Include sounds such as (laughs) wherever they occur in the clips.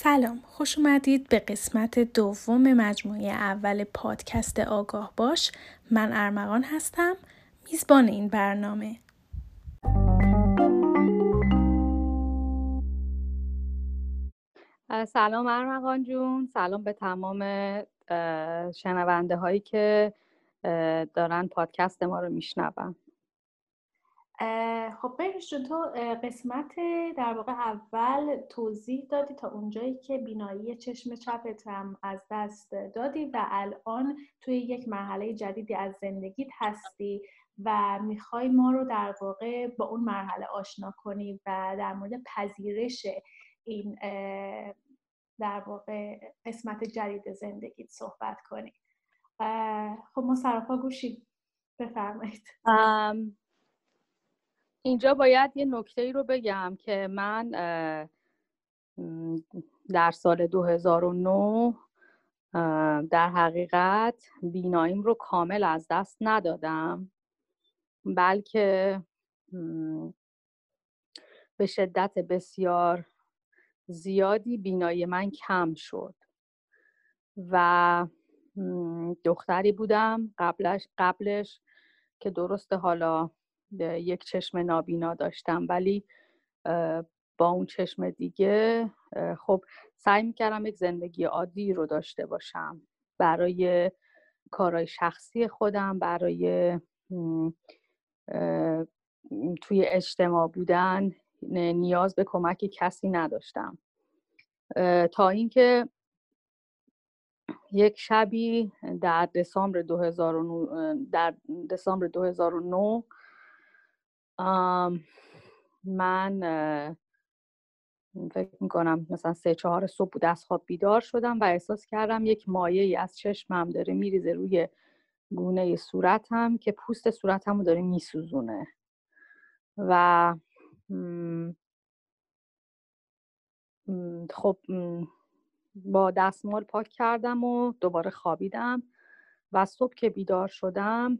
سلام خوش اومدید به قسمت دوم مجموعه اول پادکست آگاه باش. من ارمغان هستم میزبان این برنامه. سلام ارمغان جون سلام به تمام شنونده هایی که دارن پادکست ما رو میشنون. خب بهش تو قسمت در واقع اول توضیح دادی تا اونجایی که بینایی چشم چپت هم از دست دادی و الان توی یک مرحله جدیدی از زندگیت هستی و می‌خوای ما رو در واقع با اون مرحله آشنا کنی و در مورد پذیرش این در واقع قسمت جدید زندگیت صحبت کنی. خب ما سراپا گوشی بفرمایید. اینجا باید یه نکته ای رو بگم که من در سال 2009 در حقیقت بیناییم رو کامل از دست ندادم بلکه به شدت بسیار زیادی بینایی من کم شد و دختری بودم قبلش قبلش که درسته حالا یک چشم نابینا داشتم. ولی با اون چشم دیگه خب سعی می‌کردم یک زندگی عادی رو داشته باشم. برای کارهای شخصی خودم برای توی اجتماع بودن نیاز به کمک کسی نداشتم. تا اینکه یک شبی در دسامبر 2009 در دسامبر 2009 من فکر می‌کنم مثلا سه چهار صبح بود از خواب بیدار شدم و احساس کردم یک مایه ای از چشمم داره میریزه روی گونه صورتم که پوست صورتم رو داره میسوزونه. و خب با دستمال پاک کردم و دوباره خوابیدم و صبح که بیدار شدم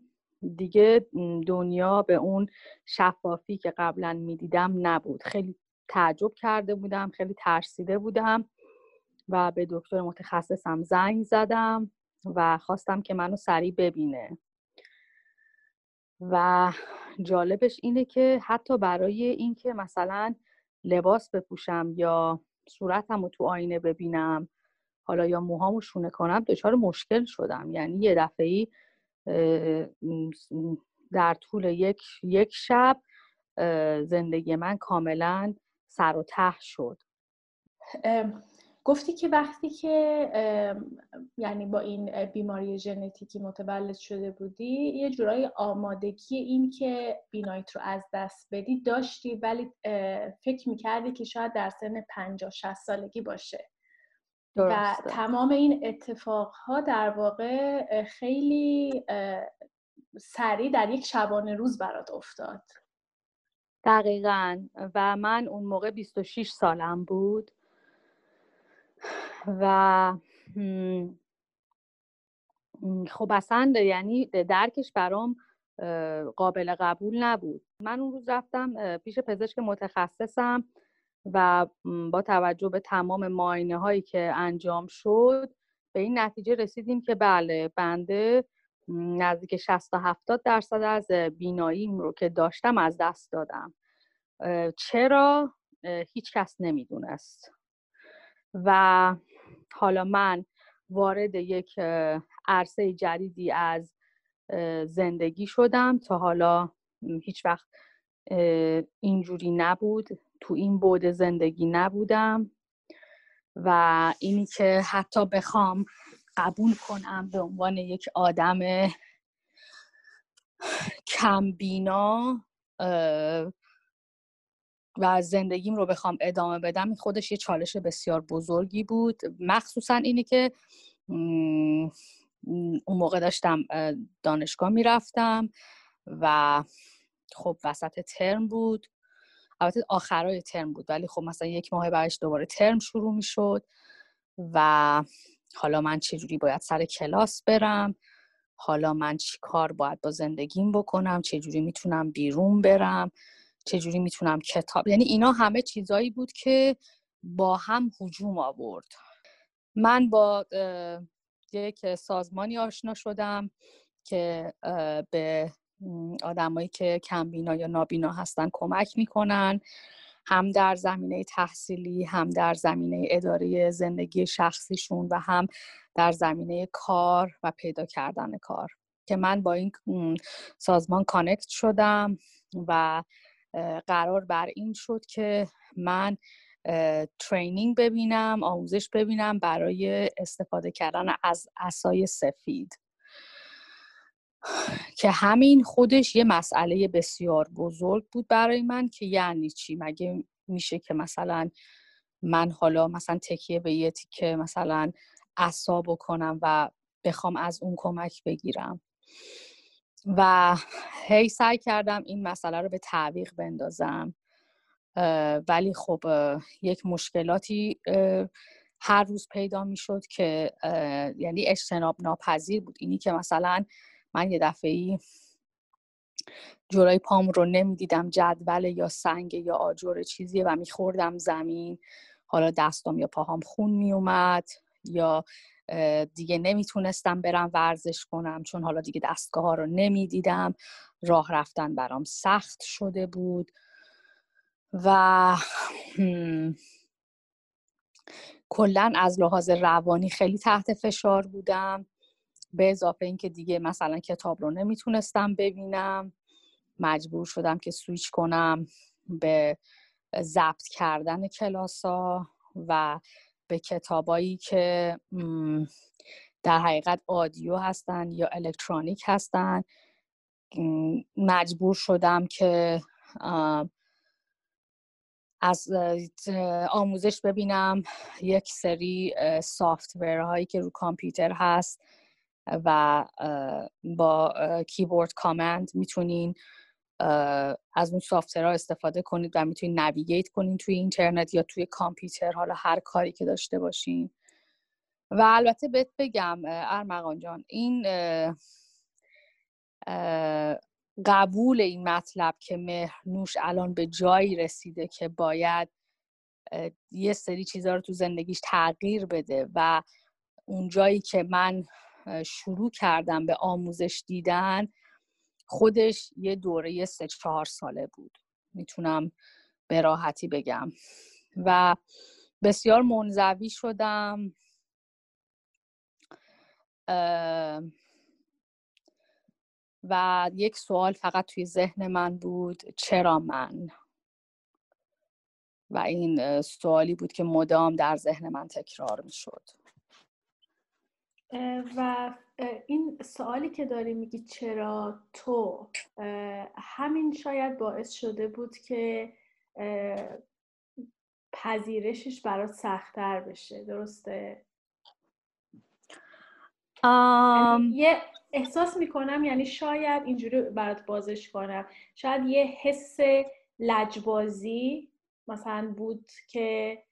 دیگه دنیا به اون شفافی که قبلا می‌دیدم نبود. خیلی تعجب کرده بودم خیلی ترسیده بودم و به دکتر متخصصم زنگ زدم و خواستم که منو سریع ببینه. و جالبش اینه که حتی برای اینکه مثلا لباس بپوشم یا صورتم رو تو آینه ببینم حالا یا موهامو شونه کنم دچار مشکل شدم. یعنی یه دفعه در طول یک, یک شب زندگی من کاملا سر و ته شد. گفتی که وقتی که یعنی با این بیماری ژنتیکی متولد شده بودی یه جورایی آمادگی این که بینایت رو از دست بدی داشتی ولی فکر می‌کردی که شاید در سن 50 60 سالگی باشه. و تمام این اتفاق ها در واقع خیلی سریع در یک شبانه روز برات افتاد. دقیقا. و من اون موقع 26 سالم بود. و خب اصلا یعنی درکش برام قابل قبول نبود. من اون روز رفتم پیش پزشک متخصصم. و با توجه به تمام ماینه هایی که انجام شد به این نتیجه رسیدیم که بله بنده نزدیک 60 تا 70 درصد از بیناییم رو که داشتم از دست دادم. چرا؟ هیچ کس نمی‌دونست. و حالا من وارد یک عرصه جدیدی از زندگی شدم تا حالا هیچ وقت اینجوری نبود. تو این بود زندگی نبودم و اینی که حتی بخوام قبول کنم به عنوان یک آدم کمبینا و زندگیم رو بخوام ادامه بدم خودش یه چالش بسیار بزرگی بود. مخصوصا اینی که اون موقع داشتم دانشگاه می‌رفتم و خب وسط ترم بود. البته آخرای ترم بود ولی خب مثلا یک ماه بعدش دوباره ترم شروع می شد و حالا من چجوری باید سر کلاس برم حالا من چی کار باید با زندگیم بکنم چجوری می‌تونم بیرون برم چجوری می‌تونم کتاب یعنی اینا همه چیزایی بود که با هم هجوم آورد. من با یک سازمانی آشنا شدم که به آدمایی که کمبینا یا نابینا هستن کمک می‌کنن. هم در زمینه تحصیلی هم در زمینه اداره زندگی شخصیشون و هم در زمینه کار و پیدا کردن کار. که من با این سازمان کانکت شدم و قرار بر این شد که من ترینینگ ببینم آموزش ببینم برای استفاده کردن از اسای سفید. که همین خودش یه مسئله بسیار بزرگ بود برای من که یعنی چی؟ مگه میشه که مثلا من حالا مثلا تکیه به یه تیکه مثلا عصا بکنم و بخوام از اون کمک بگیرم؟ و هی سعی کردم این مسئله رو به تعویق بندازم ولی خب یک مشکلاتی هر روز پیدا می‌شد که یعنی اجتناب ناپذیر بود. اینی که مثلا من یه دفعه جلوی پام رو نمی‌دیدم جدول یا سنگ یا آجر چیزیه و میخوردم زمین. حالا دستم یا پاهام خون میومد یا دیگه نمی‌تونستم برم ورزش کنم چون حالا دیگه دستگاه ها رو نمی‌دیدم. راه رفتن برام سخت شده بود و کلا از لحاظ روانی خیلی تحت فشار بودم. به اضافه اینکه دیگه مثلا کتاب رو نمی‌تونستم ببینم. مجبور شدم که سویچ کنم به ضبط کردن کلاسا و به کتابایی که در حقیقت آدیو هستن یا الکترونیک هستن. مجبور شدم که از آموزش ببینم. یک سری سافتور هایی که رو کامپیوتر هست. و با کیبورد کامند می‌تونین از اون سافتورها استفاده کنید و می‌تونید نویگیت کنید توی اینترنت یا توی کامپیوتر حالا هر کاری که داشته باشین. و البته بهت بگم ارمغان جان این قبول این مطلب که مهرنوش الان به جایی رسیده که باید یه سری چیزها رو تو زندگیش تغییر بده و اون جایی که من شروع کردم به آموزش دیدن خودش یه دوره سه چهار ساله بود. می‌تونم به راحتی بگم. و بسیار منزوی شدم. و یک سوال فقط توی ذهن من بود چرا من؟ و این سوالی بود که مدام در ذهن من تکرار می شد و این سوالی که داری میگی چرا تو همین شاید باعث شده بود که پذیرشش برات سختتر بشه درسته؟ یعنی یه احساس می‌کنم یعنی شاید اینجوری برات بازش کنم شاید یه حس لجبازی مثلا بود که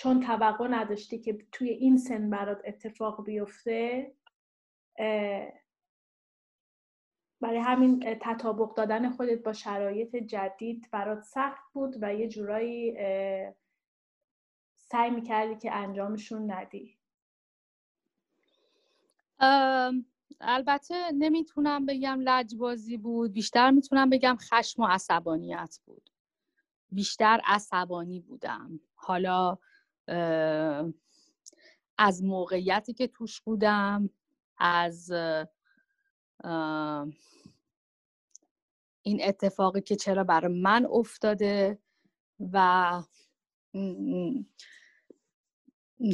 چون توقع نداشتی که توی این سن برات اتفاق بیفته برای همین تطابق دادن خودت با شرایط جدید برات سخت بود و یه جورایی سعی می‌کردی که انجامشون ندی. البته نمی‌تونم بگم لجبازی بود بیشتر می‌تونم بگم خشم و عصبانیت بود. بیشتر عصبانی بودم. حالا از موقعیتی که توش بودم از این اتفاقی که چرا برای من افتاده و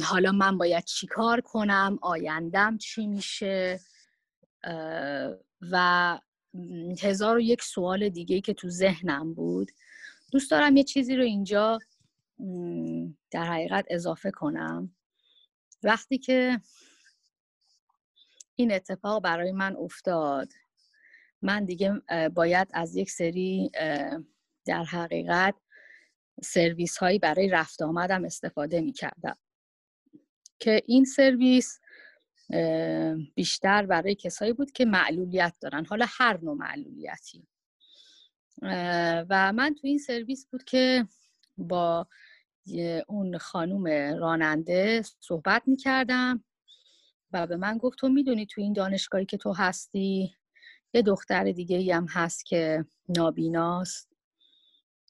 حالا من باید چیکار کنم آیندم چی میشه؟ و هزار و یک سوال دیگه که تو ذهنم بود. دوست دارم یه چیزی رو اینجا در حقیقت اضافه کنم. وقتی که این اتفاق برای من افتاد من دیگه باید از یک سری در حقیقت سرویس هایی برای رفت آمدم استفاده می کردم که این سرویس بیشتر برای کسایی بود که معلولیت دارن. حالا هر نوع معلولیتی. و من تو این سرویس بود که با اون خانوم راننده صحبت می‌کردم و به من گفت تو می‌دونی تو این دانشگاهی که تو هستی یه دختر دیگه ای هم هست که نابیناست.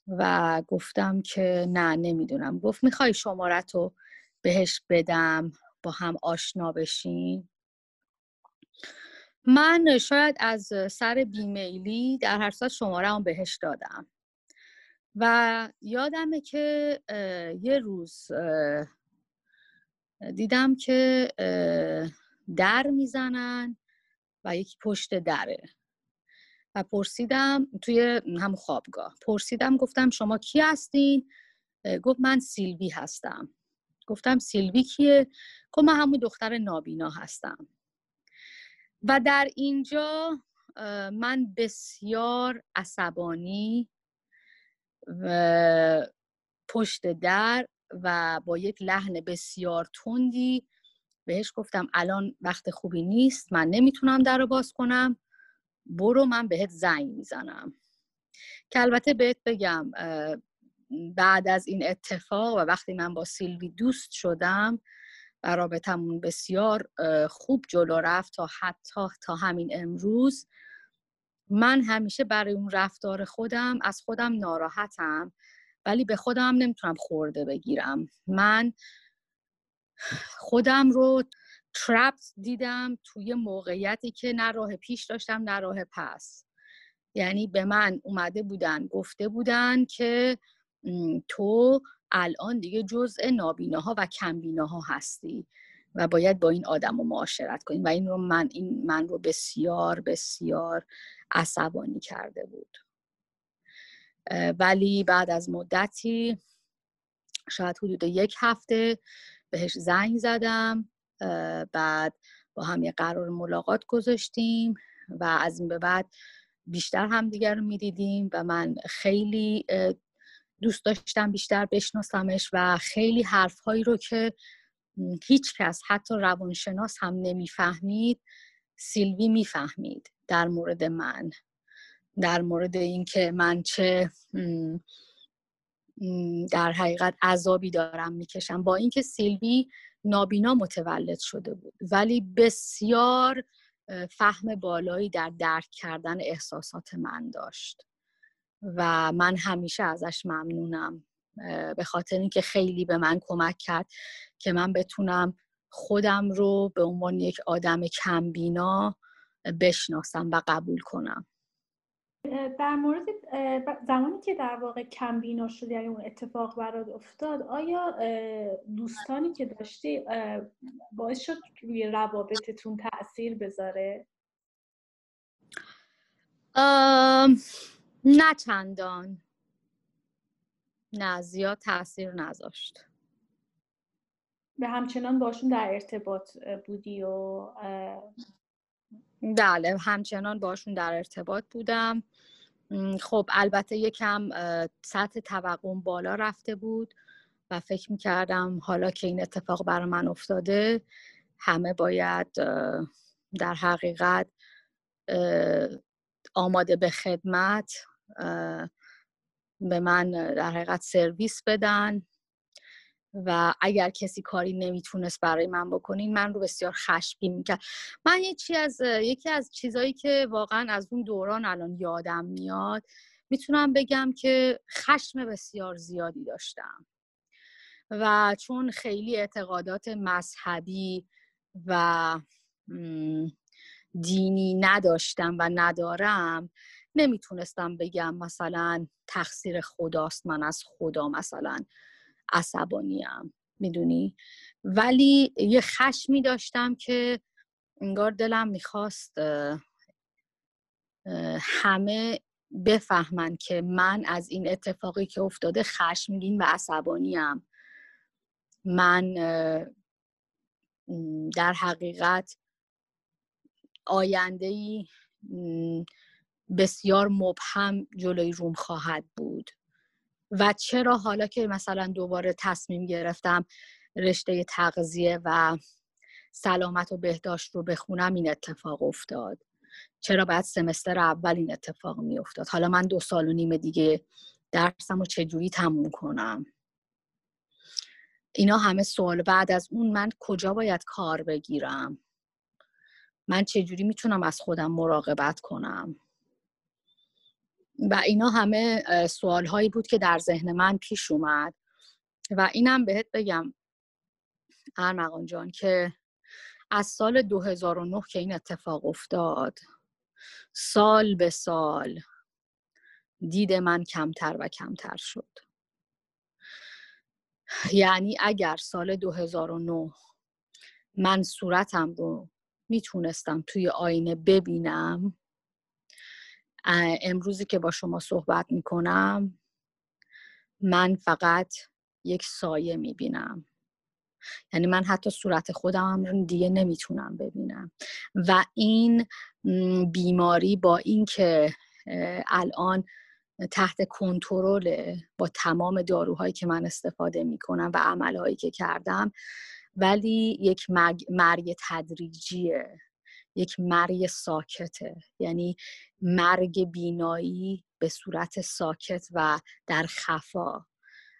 و گفتم که نه نمی‌دونم. گفت می‌خوای شمارت رو بهش بدم با هم آشنا بشین من شاید از سر بیمیلی در هر صورت شماره هم بهش دادم. و یادمه که یه روز دیدم که در می‌زنن و یکی پشت دره و پرسیدم توی هم خوابگاه پرسیدم گفتم شما کی هستین؟ گفت من سیلوی هستم. گفتم سیلوی کیه؟ گفت من همون دختر نابینا هستم. و در اینجا من بسیار عصبانی پشت در و با یک لحن بسیار تندی بهش گفتم الان وقت خوبی نیست من نمی‌تونم در رو باز کنم برو من بهت زنگ می‌زنم. که البته بهت بگم بعد از این اتفاق و وقتی من با سیلوی دوست شدم و رابطمون بسیار خوب جلو رفت تا حتی تا همین امروز من همیشه برای اون رفتار خودم از خودم ناراحتم ولی به خودم نمی‌تونم خورده بگیرم. من خودم رو ترپت دیدم توی موقعیتی که نه راه پیش داشتم نه راه پس. یعنی به من اومده بودن گفته بودن که تو الان دیگه جزء نابیناها و کمبیناها هستی و باید با این آدم رو معاشرت کنیم و این رو من, این من رو بسیار بسیار عصبانی کرده بود. ولی بعد از مدتی شاید حدود یک هفته بهش زنگ زدم بعد با هم یه قرار ملاقات گذاشتیم و از این به بعد بیشتر همدیگر رو می‌دیدیم و من خیلی دوست داشتم بیشتر بشناسمش و خیلی حرفهایی رو که هیچ کس حتی روانشناس هم نمی‌فهمید سیلوی می‌فهمید در مورد من در مورد اینکه من چه در حقیقت عذابی دارم می‌کشم. با اینکه سیلوی نابینا متولد شده بود ولی بسیار فهم بالایی در درک کردن احساسات من داشت و من همیشه ازش ممنونم به خاطر اینکه خیلی به من کمک کرد که من بتونم خودم رو به عنوان یک آدم کمبینا بشناسم و قبول کنم. در مورد زمانی که در واقع کمبینا شد یعنی اون اتفاق برات افتاد آیا دوستانی که داشتی باعث شد روی روابطتون تاثیر بذاره؟ نه چندان. نه زیاد تاثیر نذاشت. به همچنان باشون در ارتباط بودی و بله همچنان باشون در ارتباط بودم. خب البته یکم سطح توقعم بالا رفته بود و فکر می‌کردم حالا که این اتفاق برای من افتاده همه باید در حقیقت آماده به خدمت به من در حقیقت سرویس بدن. و اگر کسی کاری نمی‌تونست برای من بکنین من رو بسیار خشمگین می‌کرد. من یکی از یکی از چیزایی که واقعا از اون دوران الان یادم میاد می‌تونم بگم که خشم بسیار زیادی داشتم. و چون خیلی اعتقادات مذهبی و دینی نداشتم و ندارم نمی‌تونستم بگم مثلا تقصیر خداست من از خدا مثلا عصبانیم می‌دونی؟ ولی یه خشمی داشتم که انگار دلم می‌خواست همه بفهمن که من از این اتفاقی که افتاده خشمگین و عصبانیم من در حقیقت آینده ای بسیار مبهم جلوی روم خواهد بود. و چرا حالا که مثلا دوباره تصمیم گرفتم رشته تغذیه و سلامت و بهداشت رو بخونم این اتفاق افتاد. چرا بعد سمستر اول این اتفاق می افتاد حالا من دو سال و نیم دیگه درسم رو چجوری تموم کنم؟ اینا همه سوال. بعد از اون من کجا باید کار بگیرم؟ من چجوری می‌تونم از خودم مراقبت کنم؟ و اینا همه سوال هایی بود که در ذهن من پیش اومد. و اینم بهت بگم ارمغان جان که از سال 2009 که این اتفاق افتاد سال به سال دید من کمتر و کمتر شد. یعنی اگر سال 2009 من صورتم رو می‌تونستم توی آینه ببینم امروزی که با شما صحبت می‌کنم من فقط یک سایه می‌بینم. یعنی من حتی صورت خودم هم دیگه نمی‌تونم ببینم. و این بیماری با اینکه الان تحت کنترل با تمام داروهایی که من استفاده می‌کنم و عملهایی که کردم ولی یک مرگ تدریجیه. یک مرگ ساکته. یعنی مرگ بینایی به صورت ساکت و در خفا.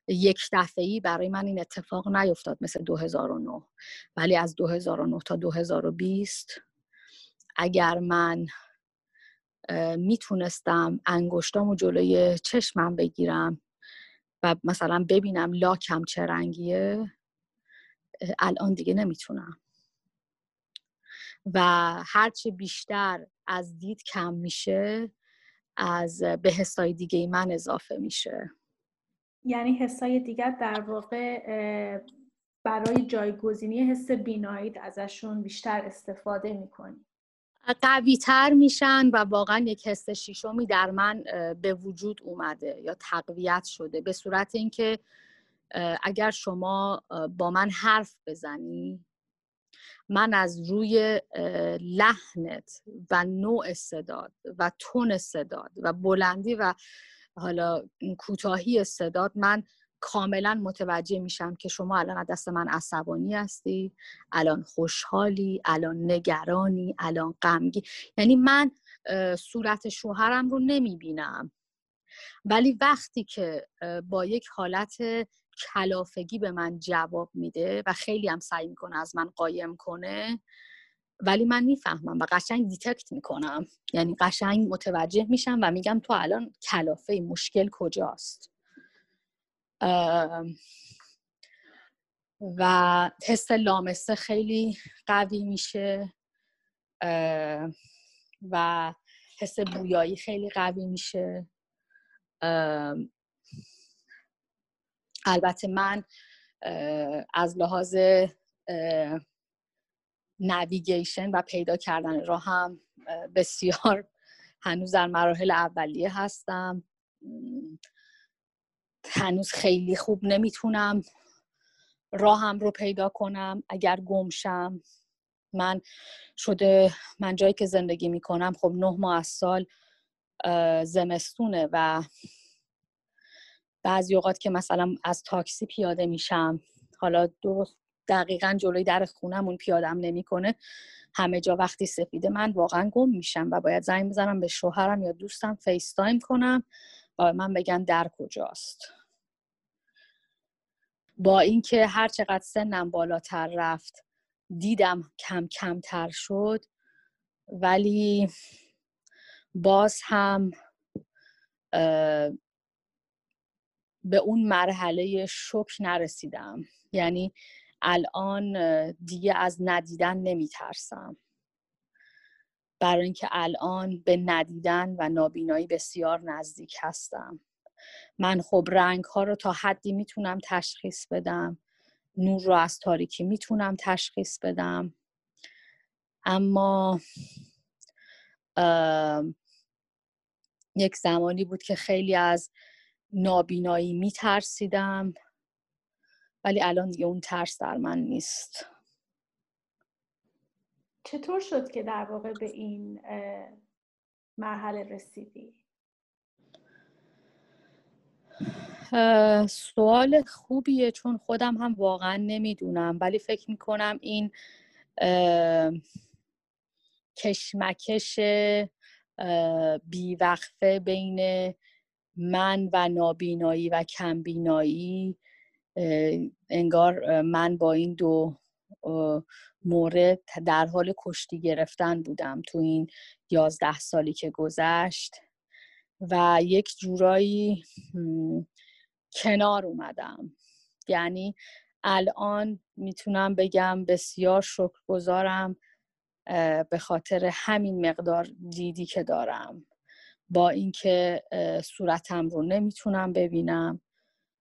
یک دفعی برای من این اتفاق نیفتاد مثل 2009 ولی از 2009 تا 2020 اگر من می‌تونستم انگشتامو جلوی چشمم بگیرم و مثلا ببینم لاکم چه رنگیه الان دیگه نمی‌تونم. و هرچه بیشتر از دید کم میشه از به حسای دیگه من اضافه میشه. یعنی حسای دیگر در واقع برای جایگزینی حس بینایی ازشون بیشتر استفاده می‌کنی. قوی تر میشن و واقعا یک حس شیشمی در من به وجود اومده یا تقویت شده. به صورت اینکه اگر شما با من حرف بزنی من از روی لحنت و نوع صداد و تون صداد و بلندی و حالا کوتاهی صداد من کاملا متوجه میشم که شما الان دست من عصبانی هستی الان خوشحالی الان نگرانی الان غمگی یعنی من صورت شوهرم رو نمی‌بینم. ولی وقتی که با یک حالت کلافگی به من جواب میده و خیلی هم سعی می‌کنه از من قایم کنه ولی من می‌فهمم و قشنگ دیتکت می‌کنم. یعنی قشنگ متوجه میشم و میگم تو الان کلافه مشکل کجاست؟ و حس لامسه خیلی قوی میشه و حس بویایی خیلی قوی میشه. البته من از لحاظ نویگیشن و پیدا کردن راه هم بسیار هنوز در مراحل اولیه هستم. هنوز خیلی خوب نمی‌تونم راهم رو پیدا کنم اگر گمشم من شده من جایی که زندگی می‌کنم خب نه ماه از سال زمستونه و بعضی اوقات که مثلا از تاکسی پیاده میشم حالا درست دقیقا جلوی در خونمون پیادم نمی‌کنه همه جا وقتی سفیده من واقعا گم میشم و باید زنگ بزنم به شوهرم یا دوستم FaceTime کنم و من بگن در کجاست. با اینکه هر چقدر سنم بالاتر رفت دیدم کم کمتر شد ولی باز هم به اون مرحله شک نرسیدم. یعنی الان دیگه از ندیدن نمیترسم. برای اینکه الان به ندیدن و نابینایی بسیار نزدیک هستم. من خب رنگ ها رو تا حدی می‌تونم تشخیص بدم. نور رو از تاریکی می‌تونم تشخیص بدم. اما یک زمانی بود که خیلی از نابینایی میترسیدم. ولی الان دیگه اون ترس در من نیست. چطور شد که در واقع به این مرحله رسیدی؟ سوال خوبیه چون خودم هم واقعا نمی‌دونم. ولی فکر می‌کنم این کشمکش بیوقفه بین من و نابینایی و کمبینایی انگار من با این دو مورد در حال کشتی گرفتن بودم تو این یازده سالی که گذشت و یک جورایی کنار اومدم. یعنی الان می‌تونم بگم بسیار شکرگزارم به خاطر همین مقدار دیدی که دارم. با اینکه صورتم رو نمی‌تونم ببینم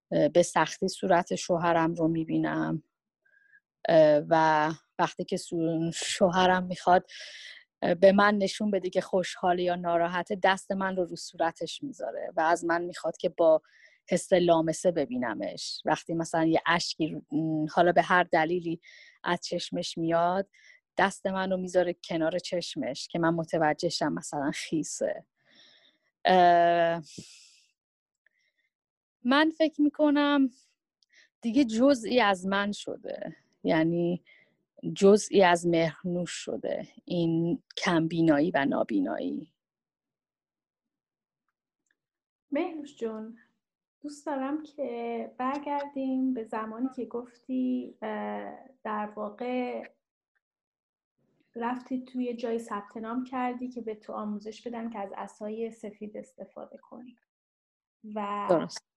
به سختی صورت شوهرم رو می‌بینم و وقتی که شوهرم می‌خواد به من نشون بده که خوشحاله یا ناراحته دست من رو رو صورتش می‌ذاره و از من می‌خواد که با حس لامسه ببینمش. وقتی مثلا یه اشکی حالا به هر دلیلی از چشمش میاد دست من رو می‌ذاره کنار چشمش که من متوجهشم مثلا خیسه. من فکر می‌کنم دیگه جزئی از من شده. یعنی جزئی از مهرنوش شده. این کمبینایی و نابینایی. مهنوش جون دوست دارم که برگردیم به زمانی که گفتی در واقع رفتی توی جای ثبت نام کردی که به تو آموزش بدن که از اسای سفید استفاده کنی. و درست.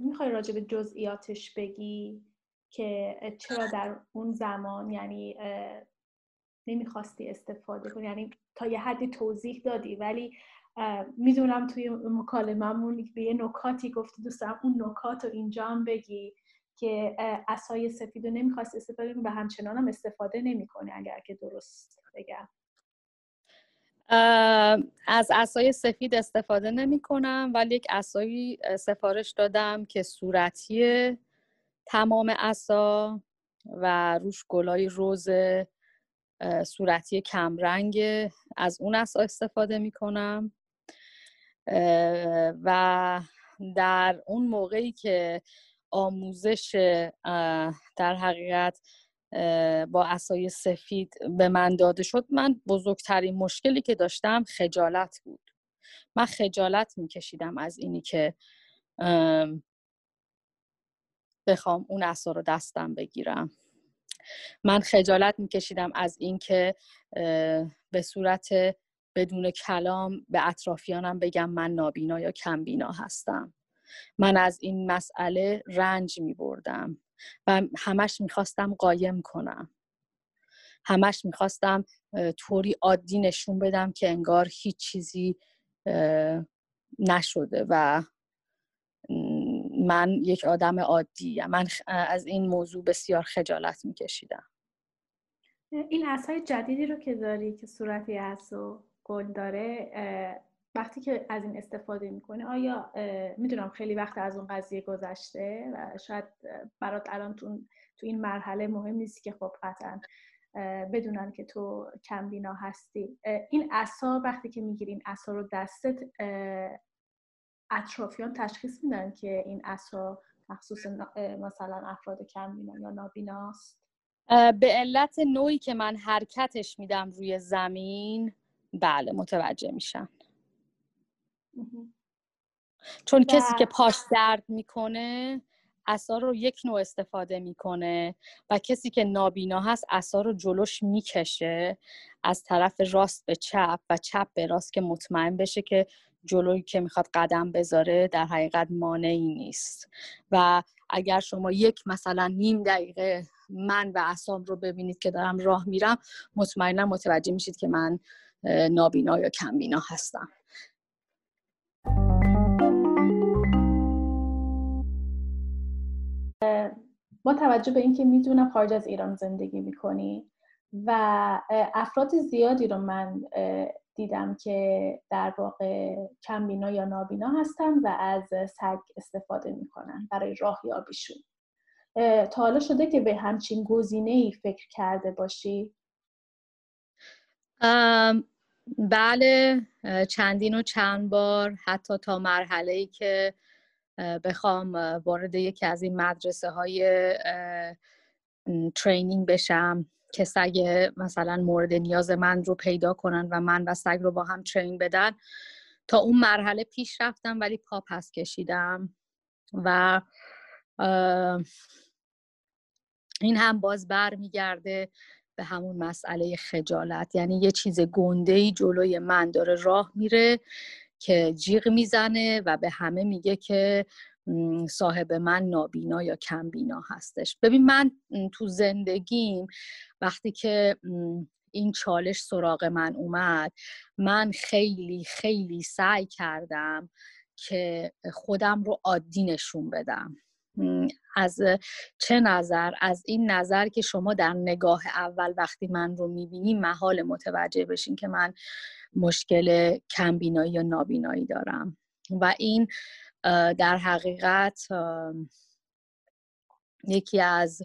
می‌خوای راجع به جزئیاتش بگی که چرا در اون زمان یعنی نمی‌خواستی استفاده کنی؟ یعنی تا یه حدی توضیح دادی ولی می‌دونم توی مکالممون به یه نکاتی گفتی دوستم اون نکات رو اینجا هم بگی. که اسای سفید رو نمی‌خواست استفاده کنی و همچنان هم استفاده نمی‌کنه اگر که درست بگم. از اسای سفید استفاده نمی کنم ولی یک اسایی سفارش دادم که صورتی تمام اسا و روش گلای روز صورتی کمرنگ از اون اسا استفاده می کنم و در اون موقعی که آموزش در حقیقت با اسای سفید به من داده شد. من بزرگترین مشکلی که داشتم خجالت بود. من خجالت میکشیدم از اینی که بخوام اون اسا رو دستم بگیرم. من خجالت میکشیدم از اینکه به صورت بدون کلام به اطرافیانم بگم من نابینا یا کمبینا هستم. من از این مسئله رنج می بردم و همش می‌خواستم قایم کنم. همش می‌خواستم طوری عادی نشون بدم که انگار هیچ چیزی نشده و من یک آدم عادی من از این موضوع بسیار خجالت میکشیدم. این اصای جدیدی رو که داری که صورتی از و گل داره وقتی که از این استفاده می‌کنه آیا می‌دونم خیلی وقت از اون قضیه گذشته و شاید برات الان تو, تو این مرحله مهم نیستی که خب قطعا بدونن که تو کمبینا هستی. این اصا وقتی که می‌گیری این اصا رو دستت اطرافیان تشخیص میدن که این اصا مخصوص مثلا افراد کمبینا یا نابیناست؟ به علت نوعی که من حرکتش میدم روی زمین بله متوجه میشم. چون کسی که پاش درد می‌کنه اثار رو یک نوع استفاده می‌کنه و کسی که نابینا هست اثار رو جلوش می‌کشه از طرف راست به چپ و چپ به راست که مطمئن بشه که جلوی که می‌خواد قدم بذاره در حقیقت مانعی نیست. و اگر شما یک مثلا نیم دقیقه من و اسام رو ببینید که دارم راه میرم مطمئنا متوجه میشید که من نابینا یا کمبینا هستم. با توجه به اینکه می‌دونم خارج از ایران زندگی می‌کنی و افراد زیادی رو من دیدم که در واقع کمبینا یا نابینا هستن و از سگ استفاده می‌کنن برای راهیابیشون تا حالا شده که به همچین گزینه ای فکر کرده باشی؟ بله چندین و چند بار حتی تا مرحله ای که بخوام وارد یکی از این مدرسه های ترینینگ بشم که سگ مثلا مورد نیاز من رو پیدا کنن و من و سگ رو با هم ترین بدن. تا اون مرحله پیش رفتم ولی پا پس کشیدم و این هم باز برمیگرده به همون مسئله خجالت. یعنی یه چیز گنده ای جلوی من داره راه میره. که جیغ می‌زنه و به همه میگه که صاحب من نابینا یا کمبینا هستش. ببین من تو زندگیم وقتی که این چالش سراغ من اومد من خیلی خیلی سعی کردم که خودم رو عادی نشون بدم. از چه نظر؟ از این نظر که شما در نگاه اول وقتی من رو می‌بینی محال متوجه بشین که من مشکل کمبینایی یا نابینایی دارم. و این در حقیقت یکی از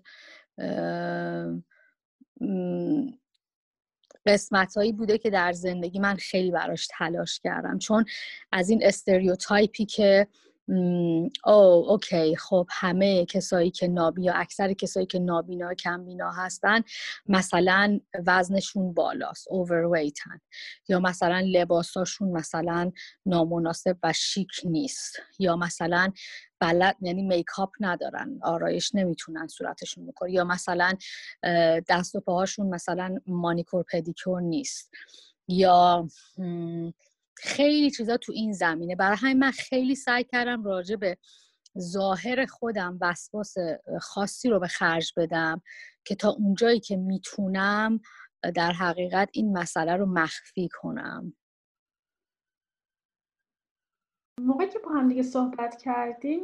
قسمت هایی بوده که در زندگی من خیلی براش تلاش کردم. چون از این stereotype ی که oh okay. خب همه کسایی که نابینا اکثر کسایی که نابینا کمبینا هستن مثلا وزنشون بالاست overweight ن یا مثلا لباساشون مثلا نامناسب و شیک نیست. یا مثلا بلد یعنی میکاپ ندارن آرایش نمی‌تونن صورتشون بکنن. یا مثلا دست و پاهاشون مثلا مانیکور پدیکور نیست. یا خیلی چیزا تو این زمینه. برای همین من خیلی سعی کردم راجع به ظاهر خودم وسواس خاصی رو به خرج بدم که تا اونجایی که می‌تونم در حقیقت این مسئله رو مخفی کنم. موقعی که با هم دیگه صحبت کردیم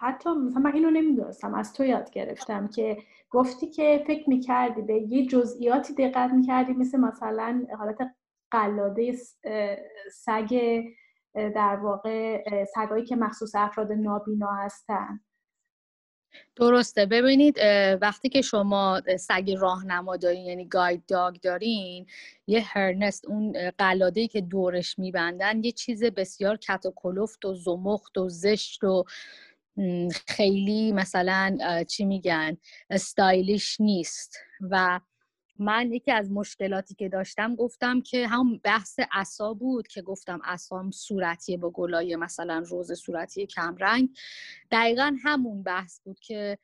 حتی مثلا من اینو نمی‌دونستم از تو یاد گرفتم که گفتی که فکر می‌کردی به یه جزئیاتی دقت می‌کردی مثل مثلا حالت قلاده سگ در واقع سگایی که مخصوص افراد نابینا هستن. درسته. ببینید وقتی که شما سگ راهنما دارین یعنی گاید داگ دارین یه هرنست اون قلاده که دورش میبندن یه چیز بسیار کت و کلفت و زمخت و زشت و خیلی مثلا چی میگن؟ استایلیش نیست. و من یکی از مشکلاتی که داشتم گفتم که هم بحث عصا بود که گفتم عصام صورتی با گلای مثلا روز صورتی کمرنگ. دقیقا همون بحث بود که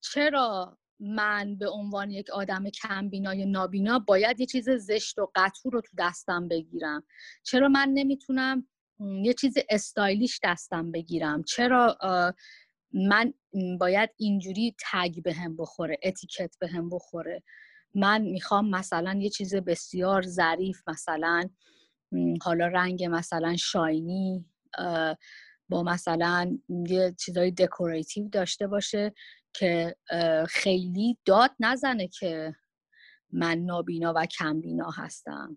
چرا من به عنوان یک آدم کمبینا یا نابینا باید یه چیز زشت و قطور رو تو دستم بگیرم؟ چرا من نمی‌تونم یه چیز استایلیش دستم بگیرم؟ چرا من باید اینجوری تگ به هم بخوره اتیکت به هم بخوره؟ من می‌خوام مثلا یه چیز بسیار ظریف مثلا حالا رنگ مثلا شاینی با مثلا یه چیزای دکوریتیو داشته باشه که خیلی داد نزنه که من نابینا و کمبینا هستم.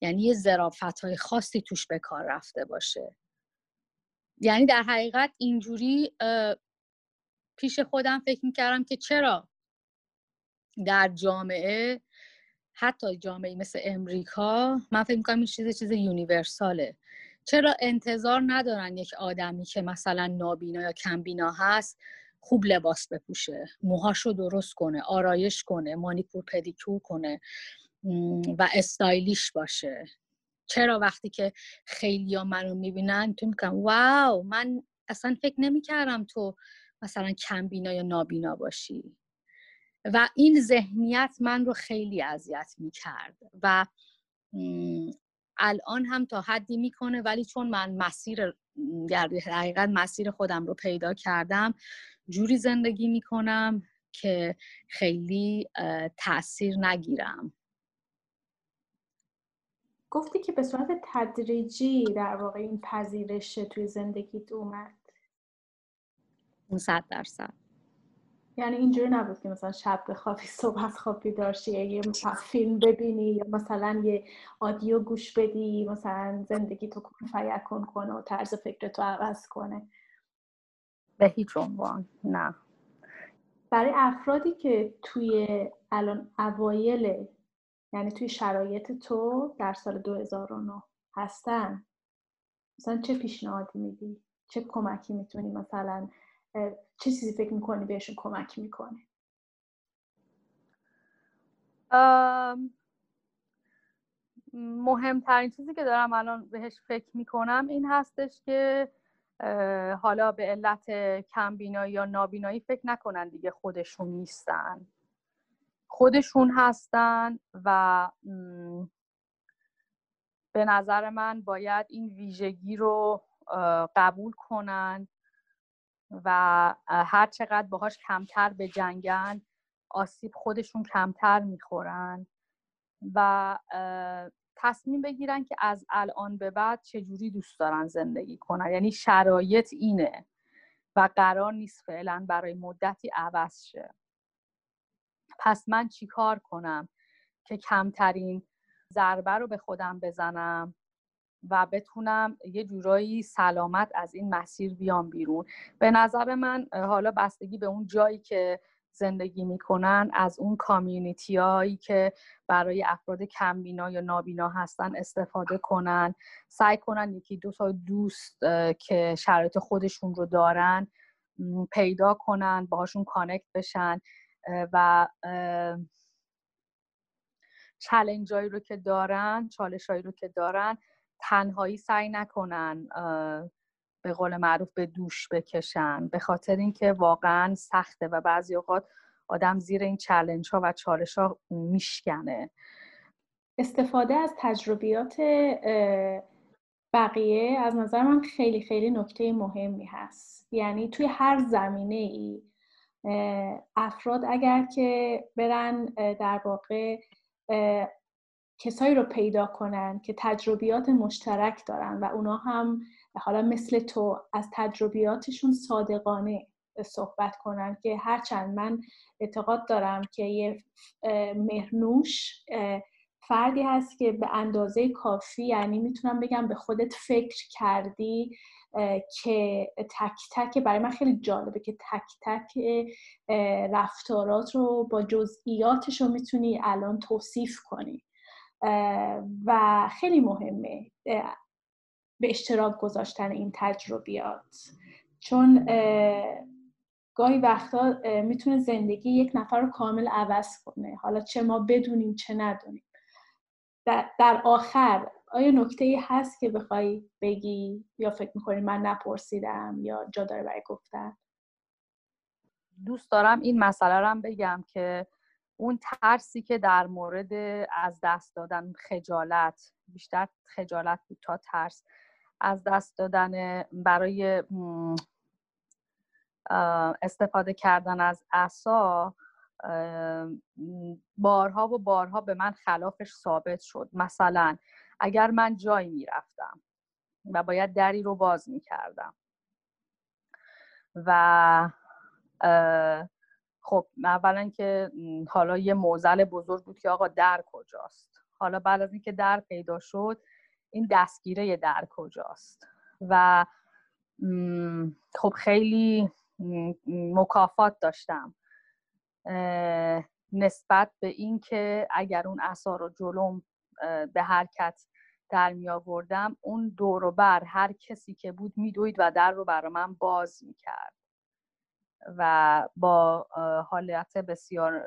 یعنی یه زرافت های خاصی توش به کار رفته باشه. یعنی در حقیقت اینجوری پیش خودم فکر می‌کردم که چرا در جامعه حتی جامعه مثل امریکا من فکر می‌کنم این چیز چیز یونیورساله. چرا انتظار ندارن یک آدمی که مثلا نابینا یا کمبینا هست خوب لباس بپوشه موهاش رو درست کنه آرایش کنه مانیکور پدیکور کنه و استایلیش باشه؟ چرا وقتی که خیلی ها منو می‌بینن تو می‌کنم واو من اصلا فکر نمی‌کردم تو مثلا کمبینا یا نابینا باشی. و این ذهنیت من رو خیلی اذیت می کرد و الان هم تا حدی می‌کنه ولی چون من مسیر در حقیقت مسیر خودم رو پیدا کردم جوری زندگی می‌کنم که خیلی تاثیر نگیرم. گفتی که به صورت تدریجی در واقع این پذیرش توی زندگیت اومد. اون صد درصد. یعنی اینجوری نبود که مثلا شب بخوابی (laughs) صبح از خواب بیدار یه فیلم ببینی یا مثلا یه آدیو گوش بدی مثلا زندگی تو کن فیکن کنه و طرز فکرتو عوض کنه. به هیچ عنوان نه. برای افرادی که توی الان اوایل یعنی توی شرایط تو در سال 2009 هستن مثلا چه پیشنهادی میدی؟ چه کمکی می‌تونی مثلا چه چیزی فکر می‌کنی بهشون کمک می‌کنه؟ مهمترین چیزی که دارم الان بهش فکر می‌کنم این هستش که حالا به علت کمبینایی یا نابینایی فکر نکنن دیگه خودشون نیستن. خودشون هستن و به نظر من باید این ویژگی رو قبول کنن و هر چقدر باهاش کمتر به جنگن آسیب خودشون کمتر می‌خورن و تصمیم بگیرن که از الان به بعد چجوری دوست دارن زندگی کنن. یعنی شرایط اینه و قرار نیست فعلا برای مدتی عوض شه. پس من چیکار کنم که کمترین ضربه رو به خودم بزنم؟ و بتونم یه جورایی سلامت از این مسیر بیام بیرون. به نظر من حالا بستگی به اون جایی که زندگی می‌کنن از اون community هایی که برای افراد کمبینا یا نابینا هستن استفاده کنن. سعی کنن یکی دو تا دوست که شرایط خودشون رو دارن پیدا کنن باهاشون connect بشن و challenge رو که دارن چالش رو که دارن تنهایی سعی نکنن به قول معروف به دوش بکشن. به خاطر اینکه واقعا سخته و بعضی اوقات آدم زیر این چلنج ها و چالش ها میشکنه. استفاده از تجربیات بقیه از نظر من خیلی خیلی نکته مهمی هست. یعنی توی هر زمینه ای افراد اگر که برن در واقع کسایی رو پیدا کنن که تجربیات مشترک دارن و اونا هم حالا مثل تو از تجربیاتشون صادقانه صحبت کنن که هرچند من اعتقاد دارم که یه مهرنوش فردی هست که به اندازه کافی یعنی می‌تونم بگم به خودت فکر کردی که تک تک برای من خیلی جالبه که تک تک رفتارات رو با جزئیاتش رو می‌تونی الان توصیف کنی. و خیلی مهمه به اشتراک گذاشتن این تجربیات. چون گاهی وقتا می‌تونه زندگی یک نفر رو کامل عوض کنه. حالا چه ما بدونیم چه ندونیم. در, آخر آیا نکته ای هست که بخوای بگی؟ یا فکر می‌کنی من نپرسیدم؟ یا جا داره برای گفتن؟ دوست دارم این مسئله رو بگم که اون ترسی که در مورد از دست دادن خجالت بیشتر خجالت بود تا ترس از دست دادن برای استفاده کردن از عصا بارها و بارها به من خلافش ثابت شد. مثلا اگر من جایی می‌رفتم و باید دری رو باز می‌کردم و خب اولا که حالا یه موزل بزرگ بود که آقا در کجاست؟ حالا بعد از اینکه در پیدا شد این دستگیره در کجاست؟ و خب خیلی مکافات داشتم. نسبت به اینکه اگر اون اثا رو جلوم به حرکت در می آوردم اون دور بر هر کسی که بود میدوید و در رو برای من باز می‌کرد. و با حالت بسیار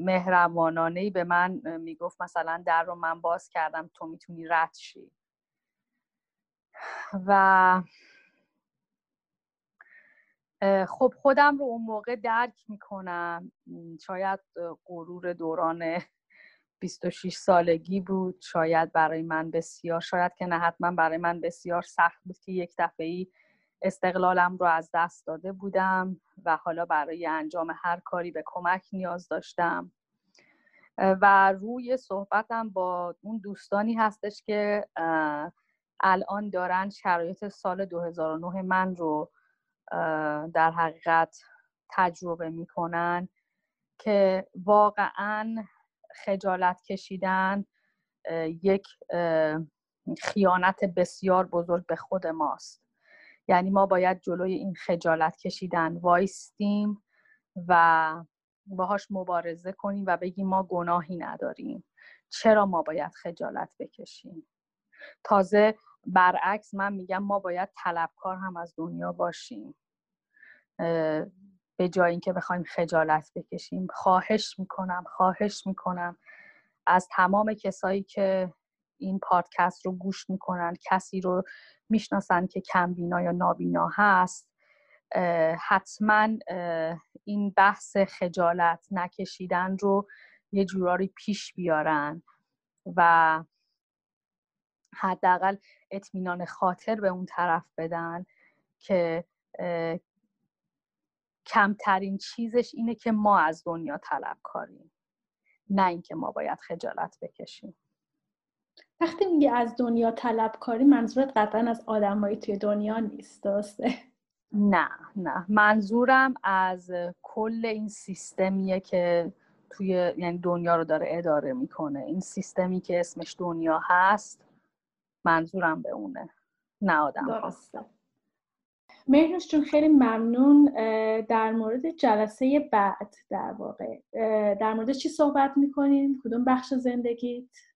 مهربانانه به من می‌گفت مثلا در رو من باز کردم تو می‌تونی رد شی. و خب خودم رو اون موقع درک می‌کنم. شاید غرور دوران 26 سالگی بود. شاید برای من بسیار شاید که نه حتما برای من بسیار سخت بود که یک دفعه استقلالم رو از دست داده بودم و حالا برای انجام هر کاری به کمک نیاز داشتم. و روی صحبتم با اون دوستانی هستش که الان دارن شرایط سال 2009 من رو در حقیقت تجربه می‌کنن که واقعا خجالت کشیدن یک خیانت بسیار بزرگ به خود ماست. یعنی ما باید جلوی این خجالت کشیدن وایستیم و باهاش مبارزه کنیم و بگیم ما گناهی نداریم. چرا ما باید خجالت بکشیم؟ تازه برعکس من میگم ما باید طلبکار هم از دنیا باشیم. به جای اینکه بخوایم خجالت بکشیم. خواهش می‌کنم خواهش می‌کنم. از تمام کسایی که این پادکست رو گوش می‌کنن کسی رو می‌شناسن که کمبینا یا نابینا هست حتما این بحث خجالت نکشیدن رو یه جوراری پیش بیارن و حداقل اطمینان خاطر به اون طرف بدن که کمترین چیزش اینه که ما از دنیا طلب کاریم نه اینکه ما باید خجالت بکشیم. وقتی میگه از دنیا طلبکاری منظورت قطعا از آدمایی توی دنیا نیست درسته؟ نه نه. منظورم از کل این سیستمیه که توی یعنی دنیا رو داره اداره می‌کنه. این سیستمی که اسمش دنیا هست منظورم به اونه نه آدم درسته. مهنوش جون خیلی ممنون. در مورد جلسه بعد در واقع. در مورد چی صحبت می‌کنیم؟ کدوم بخش زندگیت؟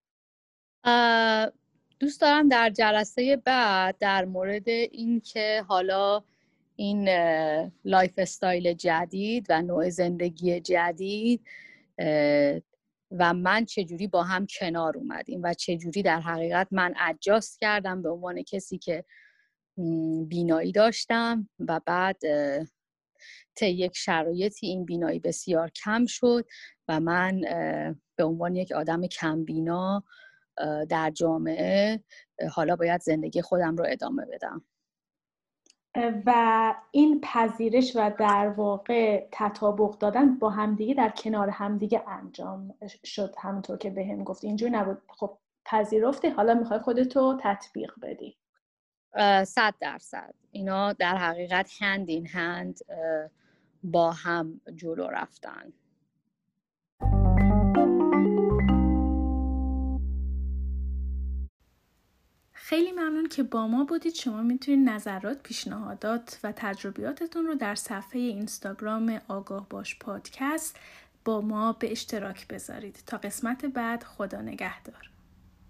دوست دارم در جلسه بعد در مورد اینکه حالا این lifestyle جدید و نوع زندگی جدید و من چجوری با هم کنار اومدیم و چجوری در حقیقت من adjust کردم به عنوان کسی که بینایی داشتم و بعد طی یک شرایطی این بینایی بسیار کم شد و من به عنوان یک آدم کم بینا در جامعه حالا باید زندگی خودم رو ادامه بدم. و این پذیرش و در واقع تطابق دادن با همدیگه در کنار همدیگه انجام شد همونطور که بهم به گفتی. اینجور نبود. خب پذیرفتی. حالا می‌خوای خودتو تطبیق بدی. صد درصد. اینا در حقیقت هند این هند با هم جلو رفتن. خیلی ممنون که با ما بودید. شما می‌تونید نظرات پیشنهادات و تجربیاتتون رو در صفحه اینستاگرام آگاه باش پادکست با ما به اشتراک بذارید. تا قسمت بعد خدا نگهدار.